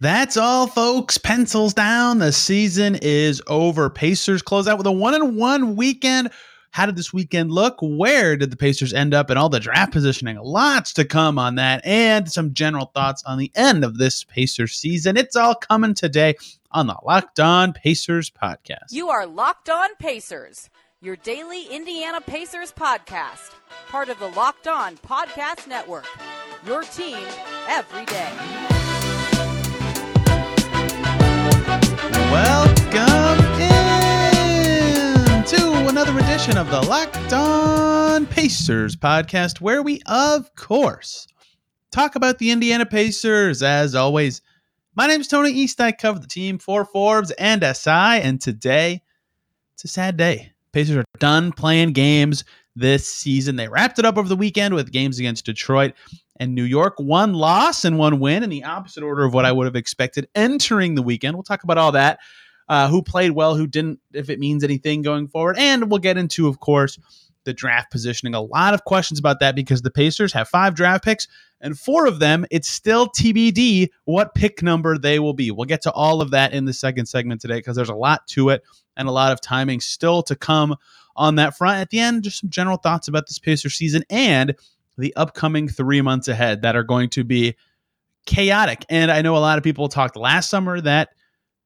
That's all, folks. Pencils down. The season is over. Pacers close out with a one and one weekend. How did this weekend look? Where did the Pacers end up in all the draft positioning? Lots to come on that and some general thoughts on the end of this Pacers season. It's all coming today on the Locked On Pacers podcast. You are Locked On Pacers, your daily Indiana Pacers podcast, part of the Locked On Podcast Network. Your team every day. Welcome in to another edition of the Locked On Pacers podcast, where we, of course, talk about the Indiana Pacers. As always, my name is Tony East. I cover the team for Forbes and SI, and today it's a sad day. Pacers are done playing games this season. They wrapped it up over the weekend with games against Detroit and New York. One loss and one win in the opposite order of what I would have expected entering the weekend. We'll talk about all that. Uh, who played well, who didn't, if it means anything going forward. And we'll get into, of course, the draft positioning. A lot of questions about that because the Pacers have five draft picks, and four of them, it's still TBD what pick number they will be. We'll get to all of that in the second segment today because there's a lot to it and a lot of timing still to come on that front. At the end, just some general thoughts about this Pacer season and the upcoming three months ahead that are going to be chaotic. And I know a lot of people talked last summer that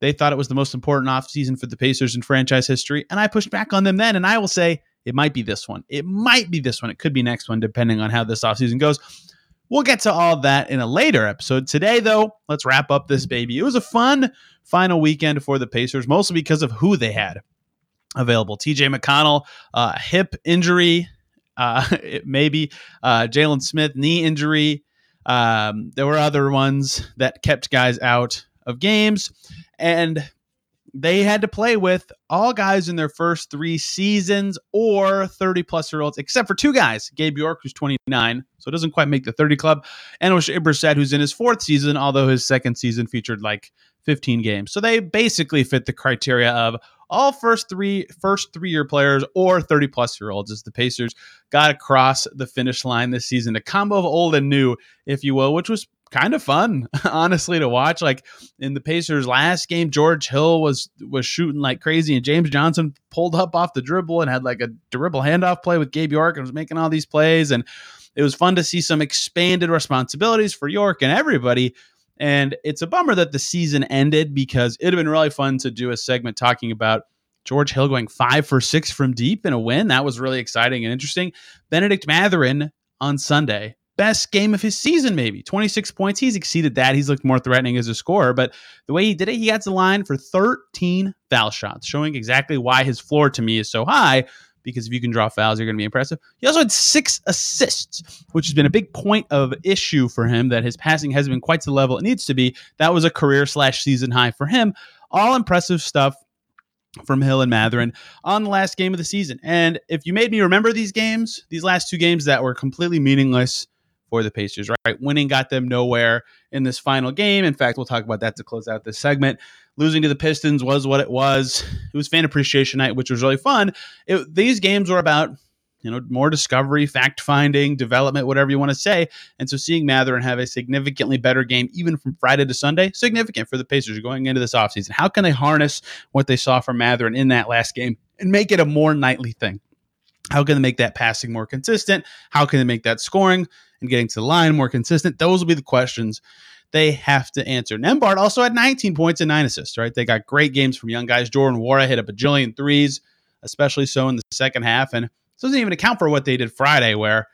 they thought it was the most important offseason for the Pacers in franchise history. And I pushed back on them then. And I will say it might be this one. It might be this one. It could be next one, depending on how this offseason goes. We'll get to all that in a later episode. Today, though, let's wrap up this baby. It was a fun final weekend for the Pacers, mostly because of who they had available. TJ McConnell, uh, hip injury, uh, maybe uh, Jalen Smith, knee injury. Um, there were other ones that kept guys out of games and they had to play with all guys in their first three seasons or 30 plus year olds, except for two guys Gabe York, who's 29, so it doesn't quite make the 30 club, and Oshae Brissett, who's in his fourth season, although his second season featured like 15 games. So they basically fit the criteria of all first three first three year players or 30 plus year olds as the Pacers got across the finish line this season. A combo of old and new, if you will, which was kind of fun, honestly, to watch. Like in the Pacers' last game, George Hill was was shooting like crazy, and James Johnson pulled up off the dribble and had like a dribble handoff play with Gabe York and was making all these plays. And it was fun to see some expanded responsibilities for York and everybody. And it's a bummer that the season ended because it'd have been really fun to do a segment talking about George Hill going five for six from deep in a win. That was really exciting and interesting. Bennedict Mathurin on Sunday best game of his season, maybe 26 points. He's exceeded that. He's looked more threatening as a scorer, but the way he did it, he got to the line for 13 foul shots, showing exactly why his floor to me is so high. Because if you can draw fouls, you're going to be impressive. He also had six assists, which has been a big point of issue for him. That his passing hasn't been quite to the level it needs to be. That was a career slash season high for him. All impressive stuff from Hill and Mathurin on the last game of the season. And if you made me remember these games, these last two games that were completely meaningless for the Pacers, right? Winning got them nowhere in this final game. In fact, we'll talk about that to close out this segment. Losing to the Pistons was what it was. It was fan appreciation night, which was really fun. It, these games were about you know, more discovery, fact finding, development, whatever you want to say. And so seeing Mathurin have a significantly better game, even from Friday to Sunday, significant for the Pacers going into this offseason. How can they harness what they saw from Mathurin in that last game and make it a more nightly thing? How can they make that passing more consistent? How can they make that scoring getting to the line more consistent? Those will be the questions they have to answer. Nembhard also had 19 points and nine assists, right? They got great games from young guys. Jordan Nwora hit a bajillion threes, especially so in the second half. And this doesn't even account for what they did Friday, where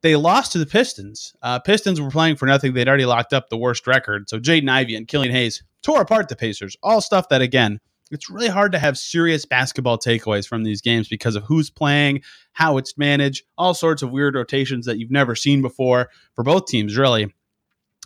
they lost to the Pistons. Uh, Pistons were playing for nothing. They'd already locked up the worst record. So Jaden Ivey and Killian Hayes tore apart the Pacers. All stuff that, again, it's really hard to have serious basketball takeaways from these games because of who's playing, how it's managed, all sorts of weird rotations that you've never seen before for both teams, really.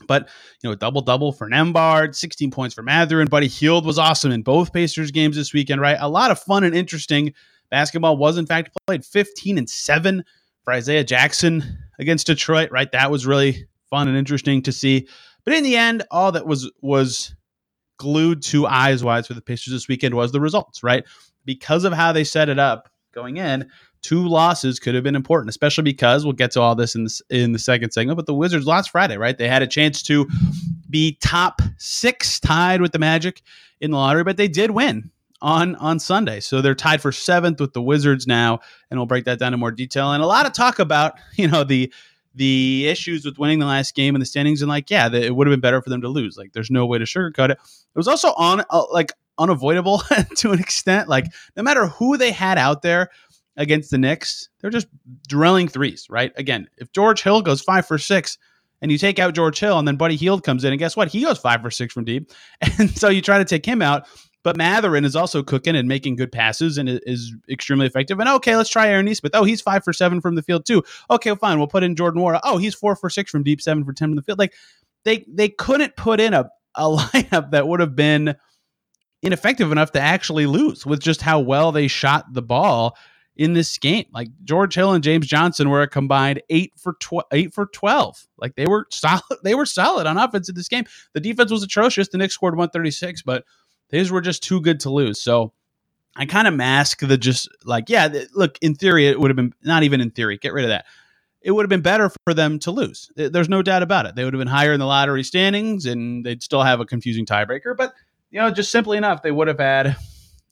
But, you know, double double for Nembhard, 16 points for Mathurin. Buddy Hield was awesome in both Pacers games this weekend, right? A lot of fun and interesting basketball was, in fact, played 15 and 7 for Isaiah Jackson against Detroit, right? That was really fun and interesting to see. But in the end, all that was was glued to eyes wise for the Pacers this weekend was the results, right? Because of how they set it up going in, two losses could have been important, especially because we'll get to all this in the, in the second segment. But the Wizards lost Friday, right? They had a chance to be top six, tied with the Magic in the lottery, but they did win on on Sunday. So they're tied for seventh with the Wizards now, and we'll break that down in more detail. And a lot of talk about you know the the issues with winning the last game and the standings, and like yeah, it would have been better for them to lose. Like there's no way to sugarcoat it. It was also on uh, like unavoidable to an extent. Like no matter who they had out there against the Knicks, they're just drilling threes. Right? Again, if George Hill goes five for six and you take out George Hill, and then Buddy Hield comes in, and guess what? He goes five for six from deep, and so you try to take him out. But Mathurin is also cooking and making good passes and is extremely effective. And okay, let's try Aaron Nesmith. Oh, he's five for seven from the field too. Okay, well, fine. We'll put in Jordan Nwora. Oh, he's four for six from deep, seven for ten from the field. Like they they couldn't put in a, a lineup that would have been ineffective enough to actually lose with just how well they shot the ball in this game. Like George Hill and James Johnson were a combined eight for tw- eight for twelve. Like they were solid. They were solid on offense in this game. The defense was atrocious. The Knicks scored one thirty six, but these were just too good to lose. So I kind of mask the just like, yeah, th- look, in theory, it would have been not even in theory, get rid of that. It would have been better for them to lose. There's no doubt about it. They would have been higher in the lottery standings and they'd still have a confusing tiebreaker. But, you know, just simply enough, they would have had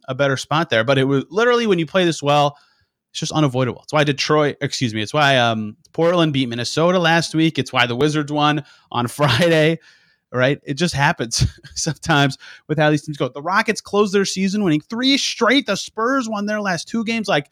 a better spot there. But it was literally when you play this well, it's just unavoidable. It's why Detroit, excuse me, it's why um, Portland beat Minnesota last week. It's why the Wizards won on Friday right? It just happens sometimes with how these teams go. The Rockets closed their season winning three straight. The Spurs won their last two games. Like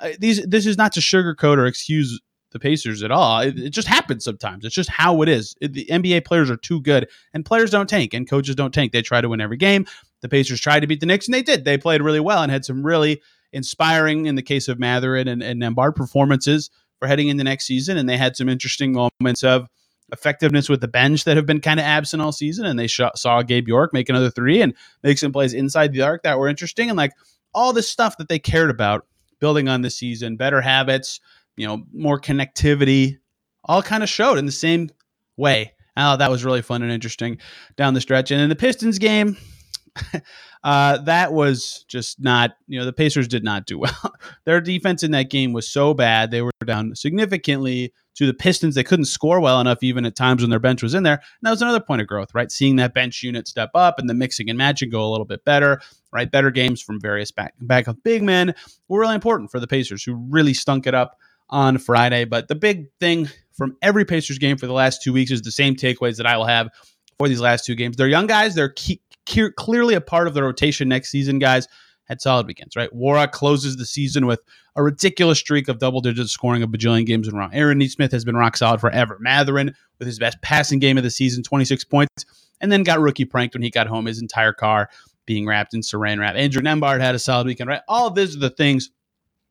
uh, these, this is not to sugarcoat or excuse the Pacers at all. It, it just happens sometimes. It's just how it is. It, the NBA players are too good, and players don't tank, and coaches don't tank. They try to win every game. The Pacers tried to beat the Knicks, and they did. They played really well and had some really inspiring, in the case of Mathurin and, and Nembhard, performances for heading into next season. And they had some interesting moments of effectiveness with the bench that have been kind of absent all season. And they sh- saw Gabe York make another three and make some plays inside the arc that were interesting. And like all this stuff that they cared about building on the season, better habits, you know, more connectivity, all kind of showed in the same way. Oh, that was really fun and interesting down the stretch. And in the Pistons game, uh, that was just not, you know, the Pacers did not do well. Their defense in that game was so bad. They were down significantly to the Pistons. They couldn't score well enough, even at times when their bench was in there. And that was another point of growth, right? Seeing that bench unit step up and the mixing and matching go a little bit better, right? Better games from various back back of big men were really important for the Pacers, who really stunk it up on Friday. But the big thing from every Pacers game for the last two weeks is the same takeaways that I will have for these last two games. They're young guys. They're key, key, clearly a part of the rotation next season, guys had solid weekends, right? Nwora closes the season with a ridiculous streak of double digit scoring a bajillion games in a row. Aaron Nesmith has been rock solid forever. Mathurin with his best passing game of the season, 26 points, and then got rookie pranked when he got home, his entire car being wrapped in saran wrap. Andrew Nembhard had a solid weekend, right? All of these are the things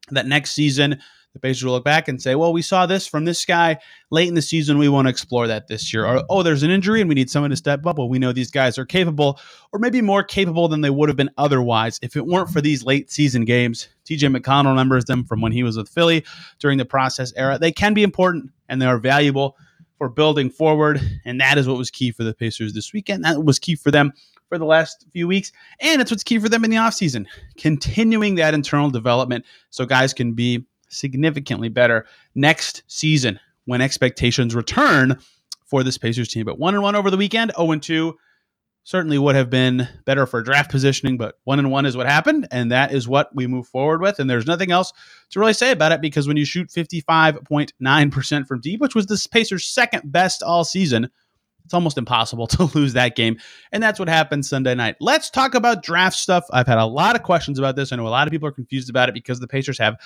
that next season the Pacers will look back and say, well, we saw this from this guy late in the season. We want to explore that this year. Or, oh, there's an injury and we need someone to step up. Well, we know these guys are capable, or maybe more capable than they would have been otherwise if it weren't for these late season games. TJ McConnell remembers them from when he was with Philly during the process era. They can be important and they are valuable for building forward. And that is what was key for the Pacers this weekend. That was key for them for the last few weeks. And it's what's key for them in the offseason, continuing that internal development so guys can be significantly better next season when expectations return for this Pacers team. But one and one over the weekend, 0 and 2 certainly would have been better for draft positioning, but one and one is what happened, and that is what we move forward with. And there's nothing else to really say about it because when you shoot 55.9% from deep, which was the Pacers' second best all season, it's almost impossible to lose that game. And that's what happened Sunday night. Let's talk about draft stuff. I've had a lot of questions about this. I know a lot of people are confused about it because the Pacers have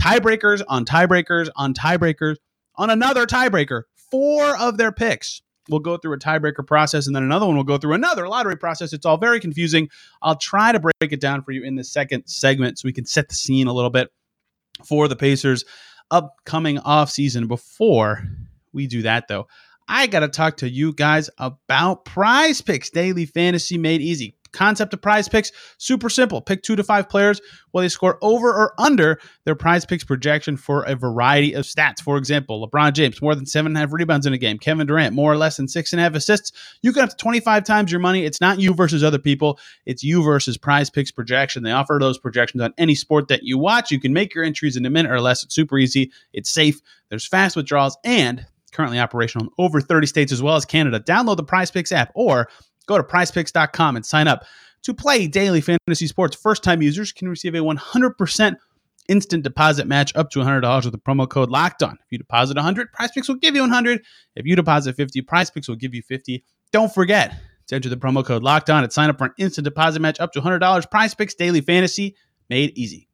tiebreakers on tiebreakers on tiebreakers on another tiebreaker. Four of their picks will go through a tiebreaker process, and then another one will go through another lottery process. It's all very confusing. I'll try to break it down for you in the second segment so we can set the scene a little bit for the Pacers upcoming off season. Before we do that, though, I got to talk to you guys about PrizePicks, daily fantasy made easy. Concept of PrizePicks, super simple. Pick two to five players while they score over or under their PrizePicks projection for a variety of stats. For example, LeBron James, more than seven and a half rebounds in a game. Kevin Durant, more or less than six and a half assists. You can have 25 times your money. It's not you versus other people, it's you versus PrizePicks projection. They offer those projections on any sport that you watch. You can make your entries in a minute or less. It's super easy, it's safe, there's fast withdrawals, and currently operational in over 30 states as well as Canada. Download the PrizePicks app or go to prizepicks.com and sign up to play daily fantasy sports. First time users can receive a 100% instant deposit match up to $100 with the promo code locked on. If you deposit 100, PrizePicks will give you 100. If you deposit 50, PrizePicks will give you 50. Don't forget to enter the promo code locked on and sign up for an instant deposit match up to $100. PrizePicks Daily Fantasy made easy.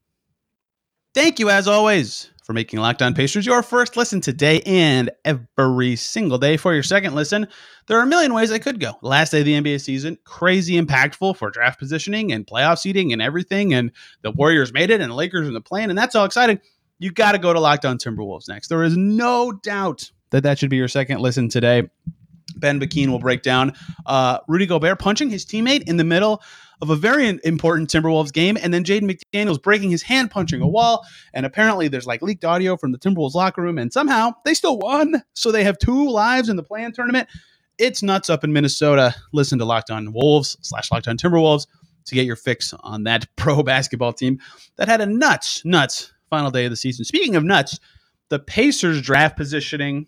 Thank you, as always, for making Locked On Pacers your first listen today and every single day. For your second listen, there are a million ways I could go. Last day of the NBA season, crazy impactful for draft positioning and playoff seeding and everything. And the Warriors made it and the Lakers in the play-in, and that's all exciting. You got to go to Locked On Timberwolves next. There is no doubt that that should be your second listen today. Ben Bakeen will break down uh, Rudy Gobert punching his teammate in the middle of a very important Timberwolves game, and then Jaden McDaniels breaking his hand punching a wall. And apparently, there's like leaked audio from the Timberwolves locker room, and somehow they still won. So they have two lives in the play-in tournament. It's nuts up in Minnesota. Listen to Locked On Wolves slash Locked On Timberwolves to get your fix on that pro basketball team that had a nuts, nuts final day of the season. Speaking of nuts, the Pacers draft positioning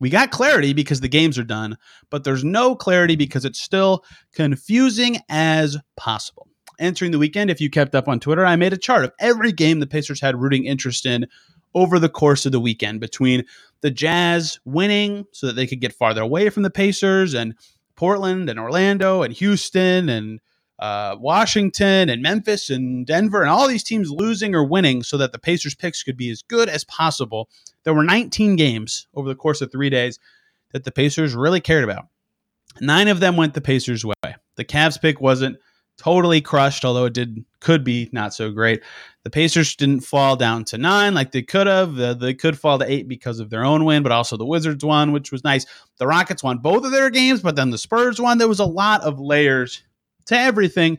we got clarity because the games are done, but there's no clarity because it's still confusing as possible. Entering the weekend, if you kept up on Twitter, I made a chart of every game the Pacers had rooting interest in over the course of the weekend between the Jazz winning so that they could get farther away from the Pacers and Portland and Orlando and Houston and uh, Washington and Memphis and Denver and all these teams losing or winning so that the Pacers picks could be as good as possible. There were 19 games over the course of three days that the Pacers really cared about. Nine of them went the Pacers' way. The Cavs pick wasn't totally crushed, although it did could be not so great. The Pacers didn't fall down to nine like they could have. they could fall to eight because of their own win, but also the Wizards won, which was nice. The Rockets won both of their games, but then the Spurs won. There was a lot of layers to everything.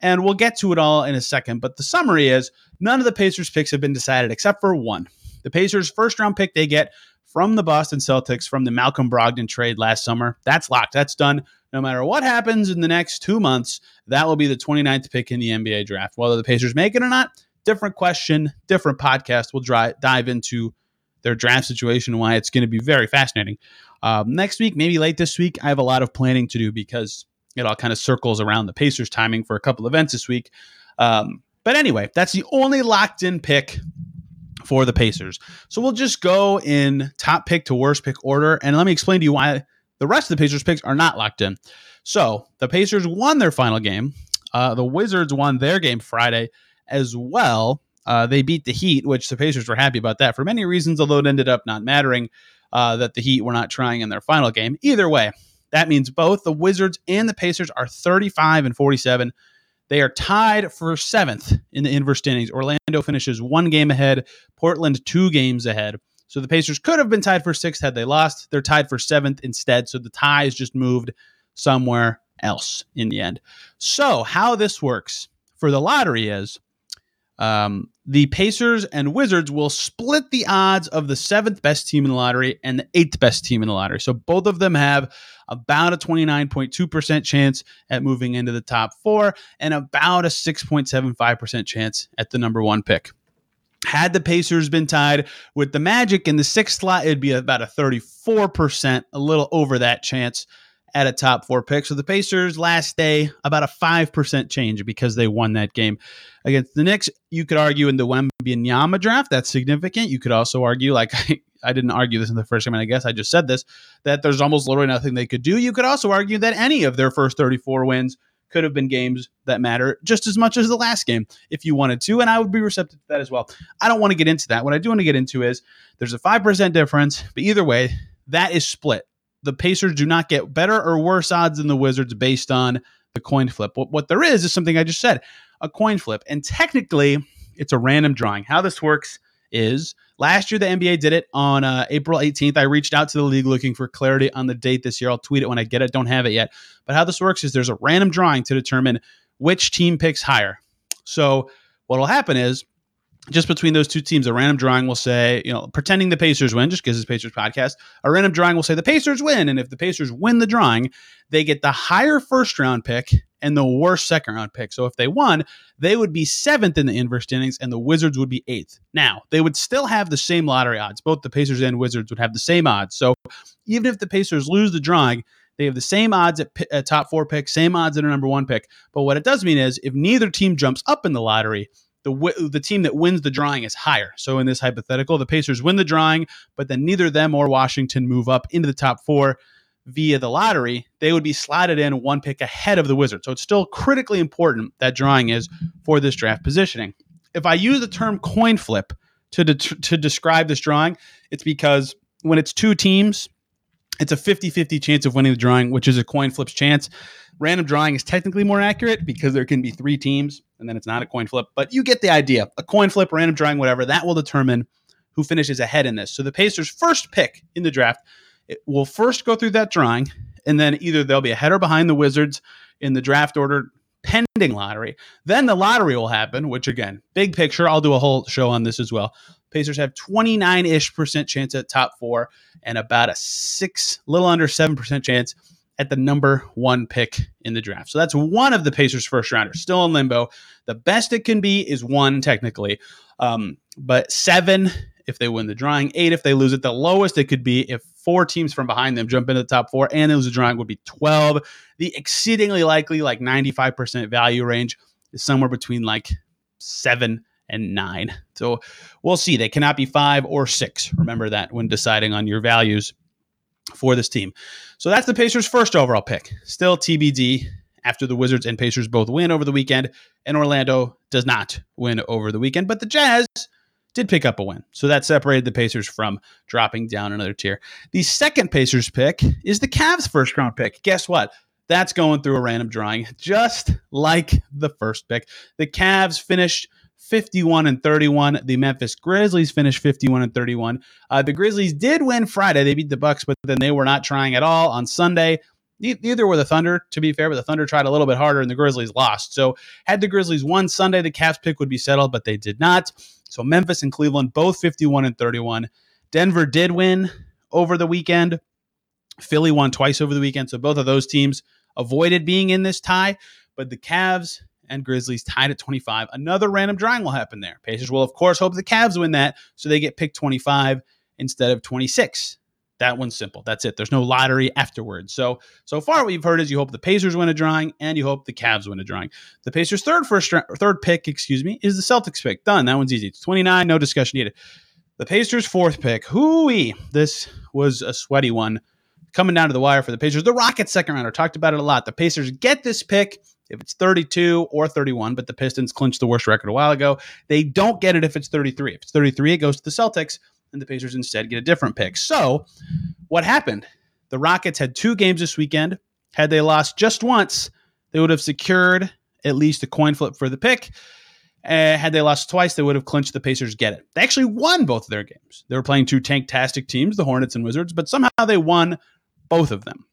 And we'll get to it all in a second. But the summary is none of the Pacers picks have been decided except for one. The Pacers' first round pick they get from the Boston Celtics from the Malcolm Brogdon trade last summer. That's locked. That's done. No matter what happens in the next two months, that will be the 29th pick in the NBA draft. Whether the Pacers make it or not, different question, different podcast. We'll dry, dive into their draft situation and why it's going to be very fascinating. Um, next week, maybe late this week, I have a lot of planning to do because it all kind of circles around the Pacers timing for a couple events this week. Um, but anyway, that's the only locked in pick for the Pacers. So we'll just go in top pick to worst pick order. And let me explain to you why the rest of the Pacers picks are not locked in. So the Pacers won their final game. Uh, the Wizards won their game Friday as well. Uh, they beat the Heat, which the Pacers were happy about that for many reasons, although it ended up not mattering uh, that the Heat were not trying in their final game. Either way, that means both the Wizards and the Pacers are 35 and 47. They are tied for seventh in the inverse standings. Orlando finishes one game ahead, Portland two games ahead. So the Pacers could have been tied for sixth had they lost. They're tied for seventh instead. So the tie is just moved somewhere else in the end. So, how this works for the lottery is um, the Pacers and Wizards will split the odds of the seventh best team in the lottery and the eighth best team in the lottery. So both of them have about a 29.2% chance at moving into the top four and about a 6.75% chance at the number one pick. Had the Pacers been tied with the Magic in the sixth slot, it'd be about a 34%, a little over that chance at a top four pick. So the Pacers last day about a five percent change because they won that game against the Knicks. You could argue in the Wembanyama draft that's significant. You could also argue, like I, I didn't argue this in the first game, and I guess I just said this that there's almost literally nothing they could do. You could also argue that any of their first 34 wins could have been games that matter just as much as the last game if you wanted to, and I would be receptive to that as well. I don't want to get into that. What I do want to get into is there's a five percent difference, but either way, that is split the Pacers do not get better or worse odds than the Wizards based on the coin flip. What, what there is is something I just said a coin flip. And technically, it's a random drawing. How this works is last year the NBA did it on uh, April 18th. I reached out to the league looking for clarity on the date this year. I'll tweet it when I get it. Don't have it yet. But how this works is there's a random drawing to determine which team picks higher. So what will happen is just between those two teams, a random drawing will say, you know, pretending the Pacers win, just because it's Pacers podcast, a random drawing will say the Pacers win. And if the Pacers win the drawing, they get the higher first round pick and the worst second round pick. So if they won, they would be seventh in the inverse standings, and the Wizards would be eighth. Now, they would still have the same lottery odds. Both the Pacers and Wizards would have the same odds. So even if the Pacers lose the drawing, they have the same odds at, at top four pick, same odds at a number one pick. But what it does mean is if neither team jumps up in the lottery, the the team that wins the drawing is higher. So in this hypothetical, the Pacers win the drawing, but then neither them or Washington move up into the top four via the lottery. They would be slotted in one pick ahead of the Wizards. So it's still critically important that drawing is for this draft positioning. If I use the term coin flip to de- to describe this drawing, it's because when it's two teams, it's a 50-50 chance of winning the drawing, which is a coin flip's chance. Random drawing is technically more accurate because there can be three teams and then it's not a coin flip, but you get the idea. A coin flip, random drawing, whatever, that will determine who finishes ahead in this. So the Pacers' first pick in the draft will first go through that drawing, and then either they'll be ahead or behind the Wizards in the draft order pending lottery. Then the lottery will happen, which again, big picture, I'll do a whole show on this as well. Pacers have 29 ish percent chance at top four and about a six, little under 7% chance at the number one pick in the draft. So that's one of the Pacers' first rounders, still in limbo. The best it can be is one, technically, um, but seven if they win the drawing, eight if they lose it. The lowest it could be if four teams from behind them jump into the top four and they lose the drawing would be 12. The exceedingly likely, like 95% value range, is somewhere between like seven and nine. So we'll see. They cannot be five or six. Remember that when deciding on your values for this team. So that's the Pacers' first overall pick. Still TBD after the Wizards and Pacers both win over the weekend, and Orlando does not win over the weekend. But the Jazz did pick up a win. So that separated the Pacers from dropping down another tier. The second Pacers pick is the Cavs' first round pick. Guess what? That's going through a random drawing, just like the first pick. The Cavs finished 51 and 31. The Memphis Grizzlies finished 51 and 31. Uh, the Grizzlies did win Friday. They beat the Bucks, but then they were not trying at all on Sunday. Neither were the Thunder, to be fair, but the Thunder tried a little bit harder and the Grizzlies lost. So, had the Grizzlies won Sunday, the Cavs pick would be settled, but they did not. So, Memphis and Cleveland both 51 and 31. Denver did win over the weekend. Philly won twice over the weekend. So, both of those teams avoided being in this tie, but the Cavs and Grizzlies tied at 25. Another random drawing will happen there. Pacers will, of course, hope the Cavs win that, so they get picked 25 instead of 26. That one's simple. That's it. There's no lottery afterwards. So so far, what you've heard is you hope the Pacers win a drawing and you hope the Cavs win a drawing. The Pacers' third first third pick, excuse me, is the Celtics pick. Done. That one's easy. It's 29. No discussion needed. The Pacers' fourth pick. Hooey. This was a sweaty one coming down to the wire for the Pacers. The Rockets second rounder. Talked about it a lot. The Pacers get this pick if it's 32 or 31, but the Pistons clinched the worst record a while ago. They don't get it if it's 33. If it's 33, it goes to the Celtics, and the Pacers instead get a different pick. So, what happened? The Rockets had two games this weekend. Had they lost just once, they would have secured at least a coin flip for the pick. Uh, had they lost twice, they would have clinched the Pacers get it. They actually won both of their games. They were playing two tanktastic teams, the Hornets and Wizards, but somehow they won both of them.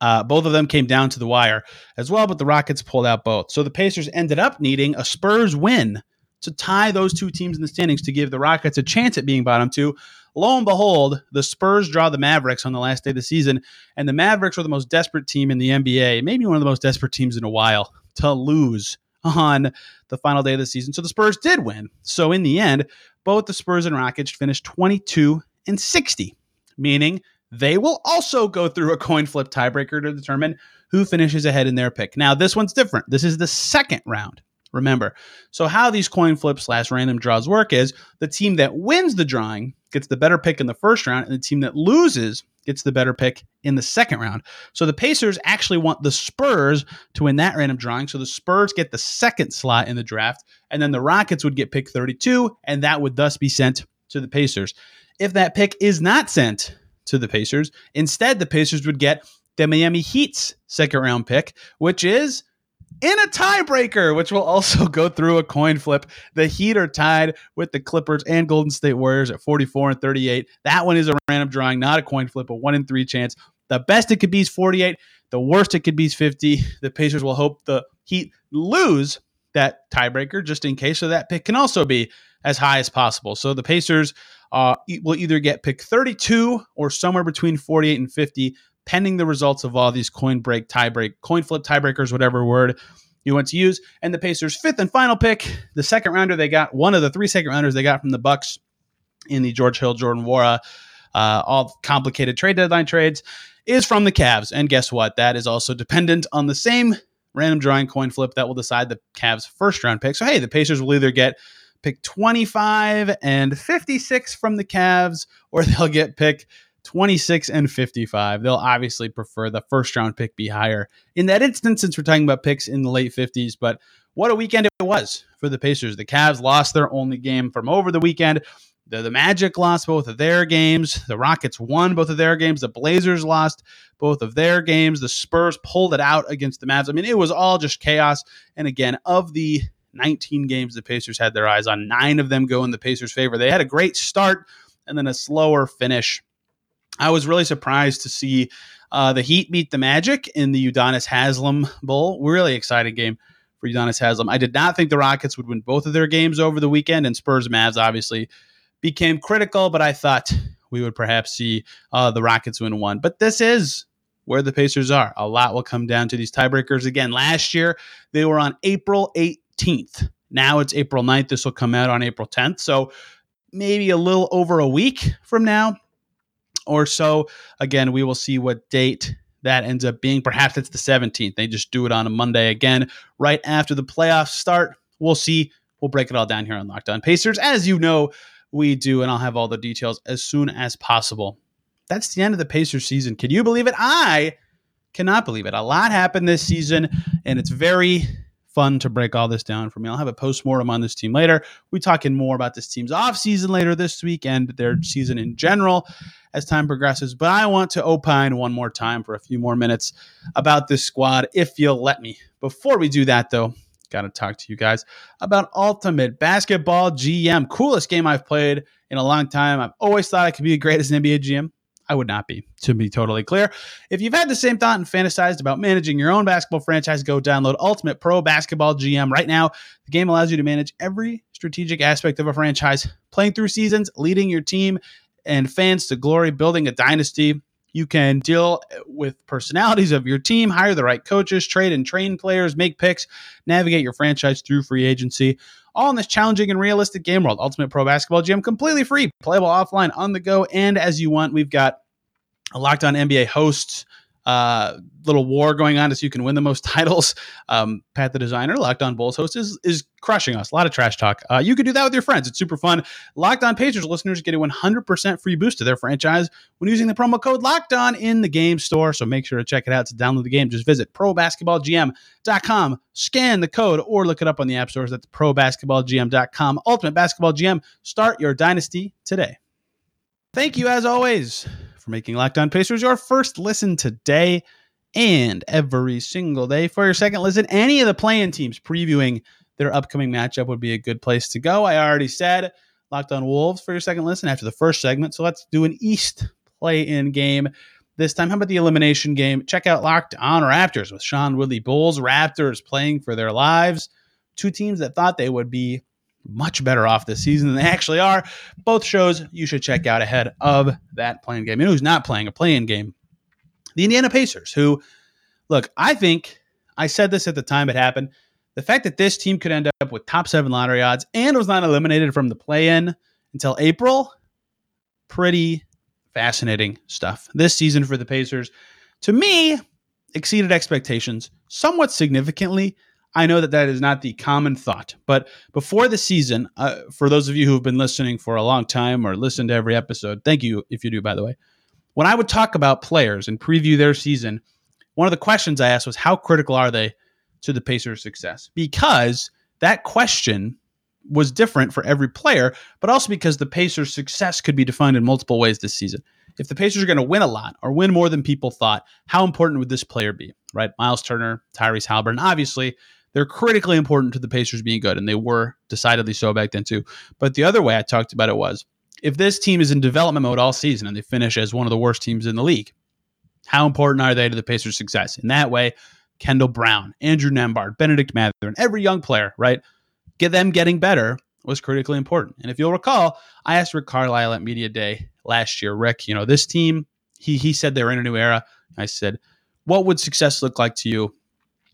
Uh, both of them came down to the wire as well, but the Rockets pulled out both. So the Pacers ended up needing a Spurs win to tie those two teams in the standings to give the Rockets a chance at being bottom two. Lo and behold, the Spurs draw the Mavericks on the last day of the season, and the Mavericks were the most desperate team in the NBA, maybe one of the most desperate teams in a while to lose on the final day of the season. So the Spurs did win. So in the end, both the Spurs and Rockets finished 22 and 60, meaning they will also go through a coin flip tiebreaker to determine who finishes ahead in their pick. Now, this one's different. This is the second round. Remember. So, how these coin flips slash random draws work is the team that wins the drawing gets the better pick in the first round, and the team that loses gets the better pick in the second round. So, the Pacers actually want the Spurs to win that random drawing. So, the Spurs get the second slot in the draft, and then the Rockets would get pick 32, and that would thus be sent to the Pacers. If that pick is not sent to the Pacers. Instead, the Pacers would get the Miami Heat's second round pick, which is in a tiebreaker, which will also go through a coin flip. The Heat are tied with the Clippers and Golden State Warriors at 44 and 38. That one is a random drawing, not a coin flip, a one in three chance. The best it could be is 48. The worst it could be is 50. The Pacers will hope the Heat lose that tiebreaker just in case, so that pick can also be as high as possible. So the Pacers uh, will either get pick 32 or somewhere between 48 and 50, pending the results of all these coin break, tie break, coin flip tiebreakers, whatever word you want to use. And the Pacers' fifth and final pick, the second rounder they got, one of the three second rounders they got from the Bucks in the George Hill, Jordan Nwora, uh, all complicated trade deadline trades, is from the Cavs. And guess what? That is also dependent on the same random drawing coin flip that will decide the Cavs' first round pick. So hey, the Pacers will either get pick 25 and 56 from the Cavs, or they'll get pick 26 and 55. They'll obviously prefer the first round pick be higher in that instance, since we're talking about picks in the late 50s. But what a weekend it was for the Pacers. The Cavs lost their only game from over the weekend. The, the Magic lost both of their games. The Rockets won both of their games. The Blazers lost both of their games. The Spurs pulled it out against the Mavs. I mean, it was all just chaos. And again, of the 19 games the Pacers had their eyes on, nine of them go in the Pacers' favor. They had a great start and then a slower finish I was really surprised to see uh, the Heat beat the Magic in the Udonis Haslem Bowl. Really exciting game for Udonis Haslem. I did not think the Rockets would win both of their games over the weekend, and Spurs Mavs obviously became critical, but I thought we would perhaps see uh, the Rockets win one. But this is where the Pacers are. A lot will come down to these tiebreakers. Again, last year they were on April 18th. Now it's April 9th. This will come out on April 10th. So maybe a little over a week from now, or so. Again, we will see what date that ends up being. Perhaps it's the 17th. They just do it on a Monday again, right after the playoffs start. We'll see. We'll break it all down here on Locked On Pacers, as you know we do, and I'll have all the details as soon as possible. That's the end of the Pacers season. Can you believe it? I cannot believe it. A lot happened this season, and it's very fun to break all this down for me. I'll have a post-mortem on this team later. We talking more about this team's offseason later this week and their season in general as time progresses. But I want to opine one more time for a few more minutes about this squad, if you'll let me. Before we do that, though, got to talk to you guys about Ultimate Basketball GM. Coolest game I've played in a long time. I've always thought I could be the greatest NBA GM. I would not be, to be totally clear. If you've had the same thought and fantasized about managing your own basketball franchise, go download Ultimate Pro Basketball GM right now. The game allows you to manage every strategic aspect of a franchise, playing through seasons, leading your team and fans to glory, building a dynasty. You can deal eh, with personalities of your team, hire the right coaches, trade and train players, make picks, navigate your franchise through free agency all in this challenging and realistic game world. Ultimate Pro Basketball GM, completely free, playable offline, on the go, and as you want. We've got a locked on NBA hosts uh, little war going on so you can win the most titles. Um, Pat the designer, Locked On Bulls host, is is crushing us. A lot of trash talk. Uh, you can do that with your friends. It's super fun. Locked On Pacers listeners get a 100% free boost to their franchise when using the promo code Locked On in the game store. So make sure to check it out. To download the game, just visit probasketballgm.com, scan the code, or look it up on the app stores. That's probasketballgm.com. Ultimate Basketball GM. Start your dynasty today. Thank you, as always for making Locked On Pacers your first listen today and every single day. For your second listen, any of the play-in teams previewing their upcoming matchup would be a good place to go. I already said Locked On Wolves for your second listen after the first segment. So let's do an East play in game this time. How about the elimination game? Check out Locked On Raptors with Sean Woodley. Bulls, Raptors playing for their lives. Two teams that thought they would be much better off this season than they actually are. Both shows you should check out ahead of that play-in game. And who's not playing a play-in game? The Indiana Pacers, who, look, I think I said this at the time it happened. The fact that this team could end up with top seven lottery odds and was not eliminated from the play in until April, pretty fascinating stuff. This season for the Pacers, to me, exceeded expectations somewhat significantly. I know that that is not the common thought, but before the season, uh, for those of you who have been listening for a long time or listened to every episode, thank you if you do, by the way. When I would talk about players and preview their season, one of the questions I asked was how critical are they to the Pacers' success? Because that question was different for every player, but also because the Pacers' success could be defined in multiple ways this season. If the Pacers are going to win a lot or win more than people thought, how important would this player be? Right? Miles Turner, Tyrese Haliburton, obviously they're critically important to the Pacers being good, and they were decidedly so back then too. But the other way I talked about it was if this team is in development mode all season and they finish as one of the worst teams in the league, how important are they to the Pacers' success? In that way, Kendall Brown, Andrew Nembhard, Bennedict Mathurin, every young player, right? Get them getting better was critically important. And if you'll recall, I asked Rick Carlisle at Media Day last year, Rick, you know, this team, he he said they're in a new era. I said, What would success look like to you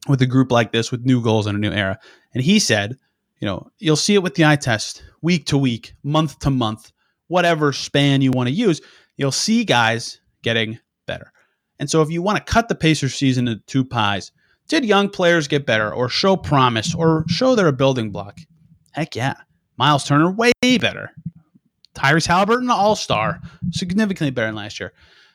with a group like this with new goals and a new era? And he said, You know, you'll see it with the eye test week to week, month to month, whatever span you want to use. You'll see guys getting better. And so if you want to cut the Pacers season into two pies, did young players get better or show promise or show they're a building block? Heck yeah. Miles Turner, way better. Tyrese Haliburton, all star, significantly better than last year.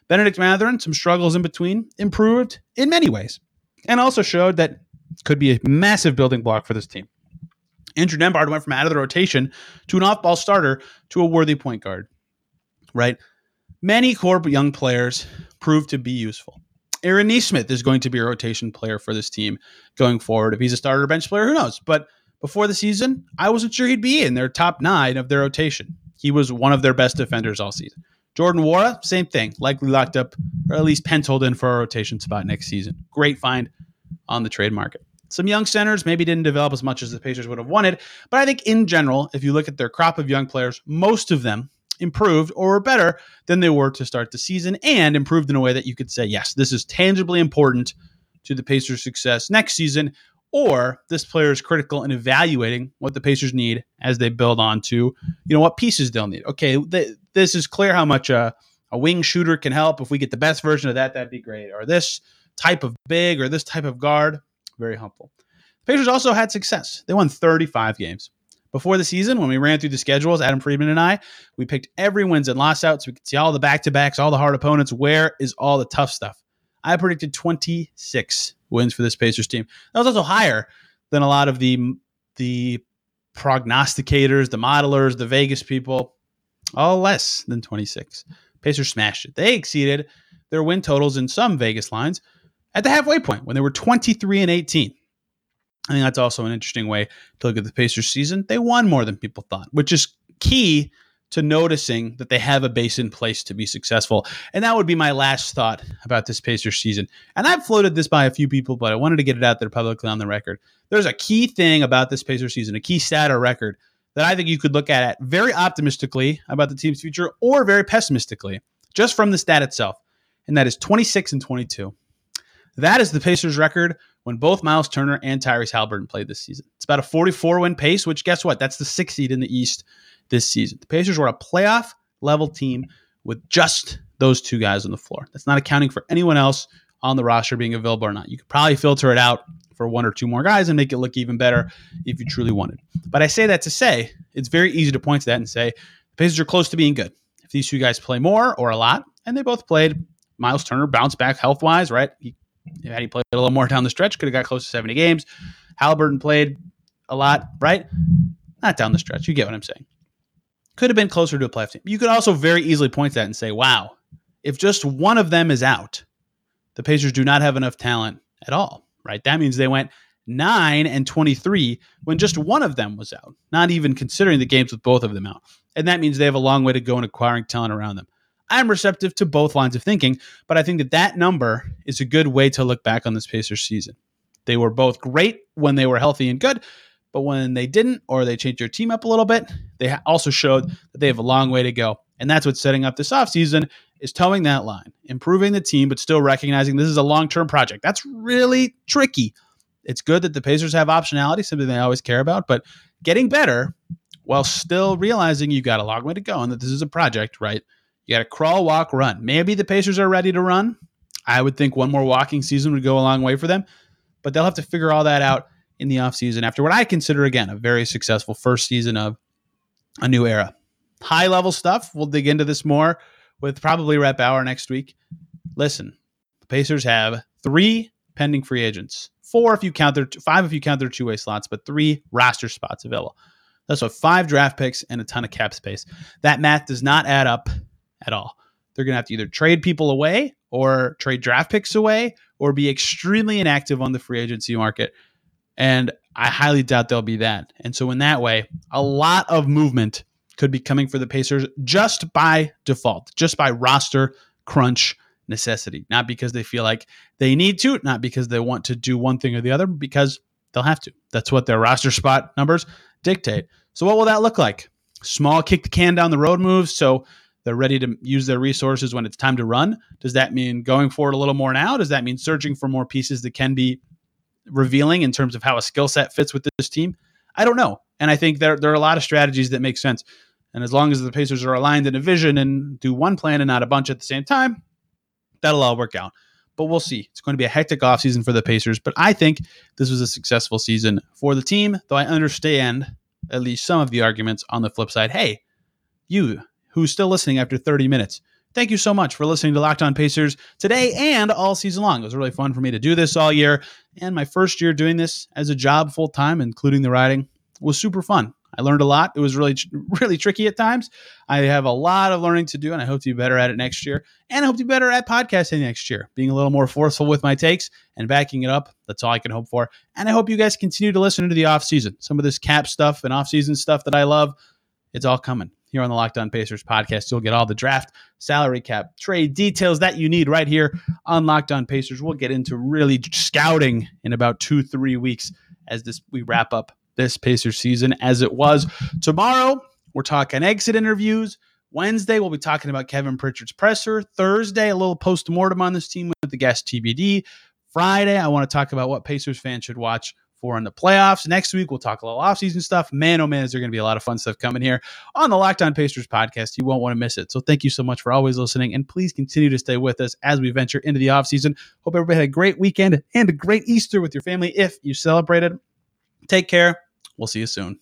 Bennedict Mathurin, some struggles in between, improved in many ways, and also showed that could be a massive building block for this team. Andrew Nembhard went from out of the rotation to an off ball starter to a worthy point guard, right? Many core young players proved to be useful. Aaron Nesmith is going to be a rotation player for this team going forward. If he's a starter bench player, who knows? But before the season, I wasn't sure he'd be in their top nine of their rotation. He was one of their best defenders all season. Jordan Nwora, same thing, likely locked up or at least penciled in for a rotation spot next season. Great find on the trade market. Some young centers maybe didn't develop as much as the Pacers would have wanted, but I think in general, if you look at their crop of young players, most of them improved or were better than they were to start the season and improved in a way that you could say, yes, this is tangibly important to the Pacers' success next season, or this player is critical in evaluating what the Pacers need as they build on to, you know, what pieces they'll need. Okay, th- this is clear how much a, a wing shooter can help. If we get the best version of that, that'd be great. Or this type of big or this type of guard, very helpful. The Pacers also had success. They won 35 games. Before the season, when we ran through the schedules, Adam Friedman and I, we picked every wins and loss out so we could see all the back to backs, all the hard opponents. Where is all the tough stuff? I predicted 26 wins for this Pacers team. That was also higher than a lot of the the prognosticators, the modelers, the Vegas people. All less than 26. Pacers smashed it. They exceeded their win totals in some Vegas lines at the halfway point when they were 23 and 18. I think that's also an interesting way to look at the Pacers season. They won more than people thought, which is key to noticing that they have a base in place to be successful. And that would be my last thought about this Pacers season. And I've floated this by a few people, but I wanted to get it out there publicly on the record. There's a key thing about this Pacers season, a key stat or record that I think you could look at very optimistically about the team's future or very pessimistically, just from the stat itself. And that is 26 and 22. That is the Pacers record when both Miles Turner and Tyrese Haliburton played this season. It's about a 44 win pace, which guess what? That's the sixth seed in the East this season. The Pacers were a playoff level team with just those two guys on the floor. That's not accounting for anyone else on the roster being available or not. You could probably filter it out for one or two more guys and make it look even better if you truly wanted. But I say that to say it's very easy to point to that and say the Pacers are close to being good. If these two guys play more or a lot, and they both played, Miles Turner bounced back health wise, right? He had he played a little more down the stretch, could have got close to 70 games. Haliburton played a lot, right? Not down the stretch. You get what I'm saying. Could have been closer to a playoff team. You could also very easily point to that and say, wow, if just one of them is out, the Pacers do not have enough talent at all, right? That means they went 9 and 23 when just one of them was out, not even considering the games with both of them out. And that means they have a long way to go in acquiring talent around them. I'm receptive to both lines of thinking, but I think that that number is a good way to look back on this Pacers season. They were both great when they were healthy and good, but when they didn't or they changed their team up a little bit, they also showed that they have a long way to go. And that's what's setting up this offseason is towing that line, improving the team, but still recognizing this is a long-term project. That's really tricky. It's good that the Pacers have optionality, something they always care about, but getting better while still realizing you've got a long way to go and that this is a project, right? You got to crawl, walk, run. Maybe the Pacers are ready to run. I would think one more walking season would go a long way for them, but they'll have to figure all that out in the offseason after what I consider, again, a very successful first season of a new era. High level stuff. We'll dig into this more with probably Rhett Bauer next week. Listen, the Pacers have three pending free agents, four if you count their five if you count their two way slots, but three roster spots available. That's what five draft picks and a ton of cap space. That math does not add up at all. They're going to have to either trade people away or trade draft picks away or be extremely inactive on the free agency market. And I highly doubt they'll be that. And so, in that way, a lot of movement could be coming for the Pacers just by default, just by roster crunch necessity, not because they feel like they need to, not because they want to do one thing or the other, because they'll have to. That's what their roster spot numbers dictate. So, what will that look like? Small kick the can down the road moves. So, They're ready to use their resources when it's time to run. Does that mean going forward a little more now? Does that mean searching for more pieces that can be revealing in terms of how a skill set fits with this team? I don't know. And I think there, there are a lot of strategies that make sense. And as long as the Pacers are aligned in a vision and do one plan and not a bunch at the same time, that'll all work out. But we'll see. It's going to be a hectic offseason for the Pacers. But I think this was a successful season for the team, though I understand at least some of the arguments on the flip side. Hey, you who's still listening after 30 minutes, thank you so much for listening to Locked On Pacers today and all season long. It was really fun for me to do this all year. And my first year doing this as a job full time, including the writing, was super fun. I learned a lot. It was really, really tricky at times. I have a lot of learning to do, and I hope to be better at it next year. And I hope to be better at podcasting next year, being a little more forceful with my takes and backing it up. That's all I can hope for. And I hope you guys continue to listen into the off season. Some of this cap stuff and off season stuff that I love, it's all coming here on the Locked On Pacers podcast. You'll get all the draft, salary cap, trade details that you need right here on Locked On Pacers. We'll get into really scouting in about two, three weeks as this we wrap up this Pacers season as it was. Tomorrow, we're talking exit interviews. Wednesday, we'll be talking about Kevin Pritchard's presser. Thursday, a little post mortem on this team with the guest TBD. Friday, I want to talk about what Pacers fans should watch for in the playoffs. Next week, we'll talk a little offseason stuff. Man, oh man, is there going to be a lot of fun stuff coming here on the Locked On Pacers podcast. You won't want to miss it. So thank you so much for always listening, and please continue to stay with us as we venture into the offseason. Hope everybody had a great weekend and a great Easter with your family if you celebrated. Take care. We'll see you soon.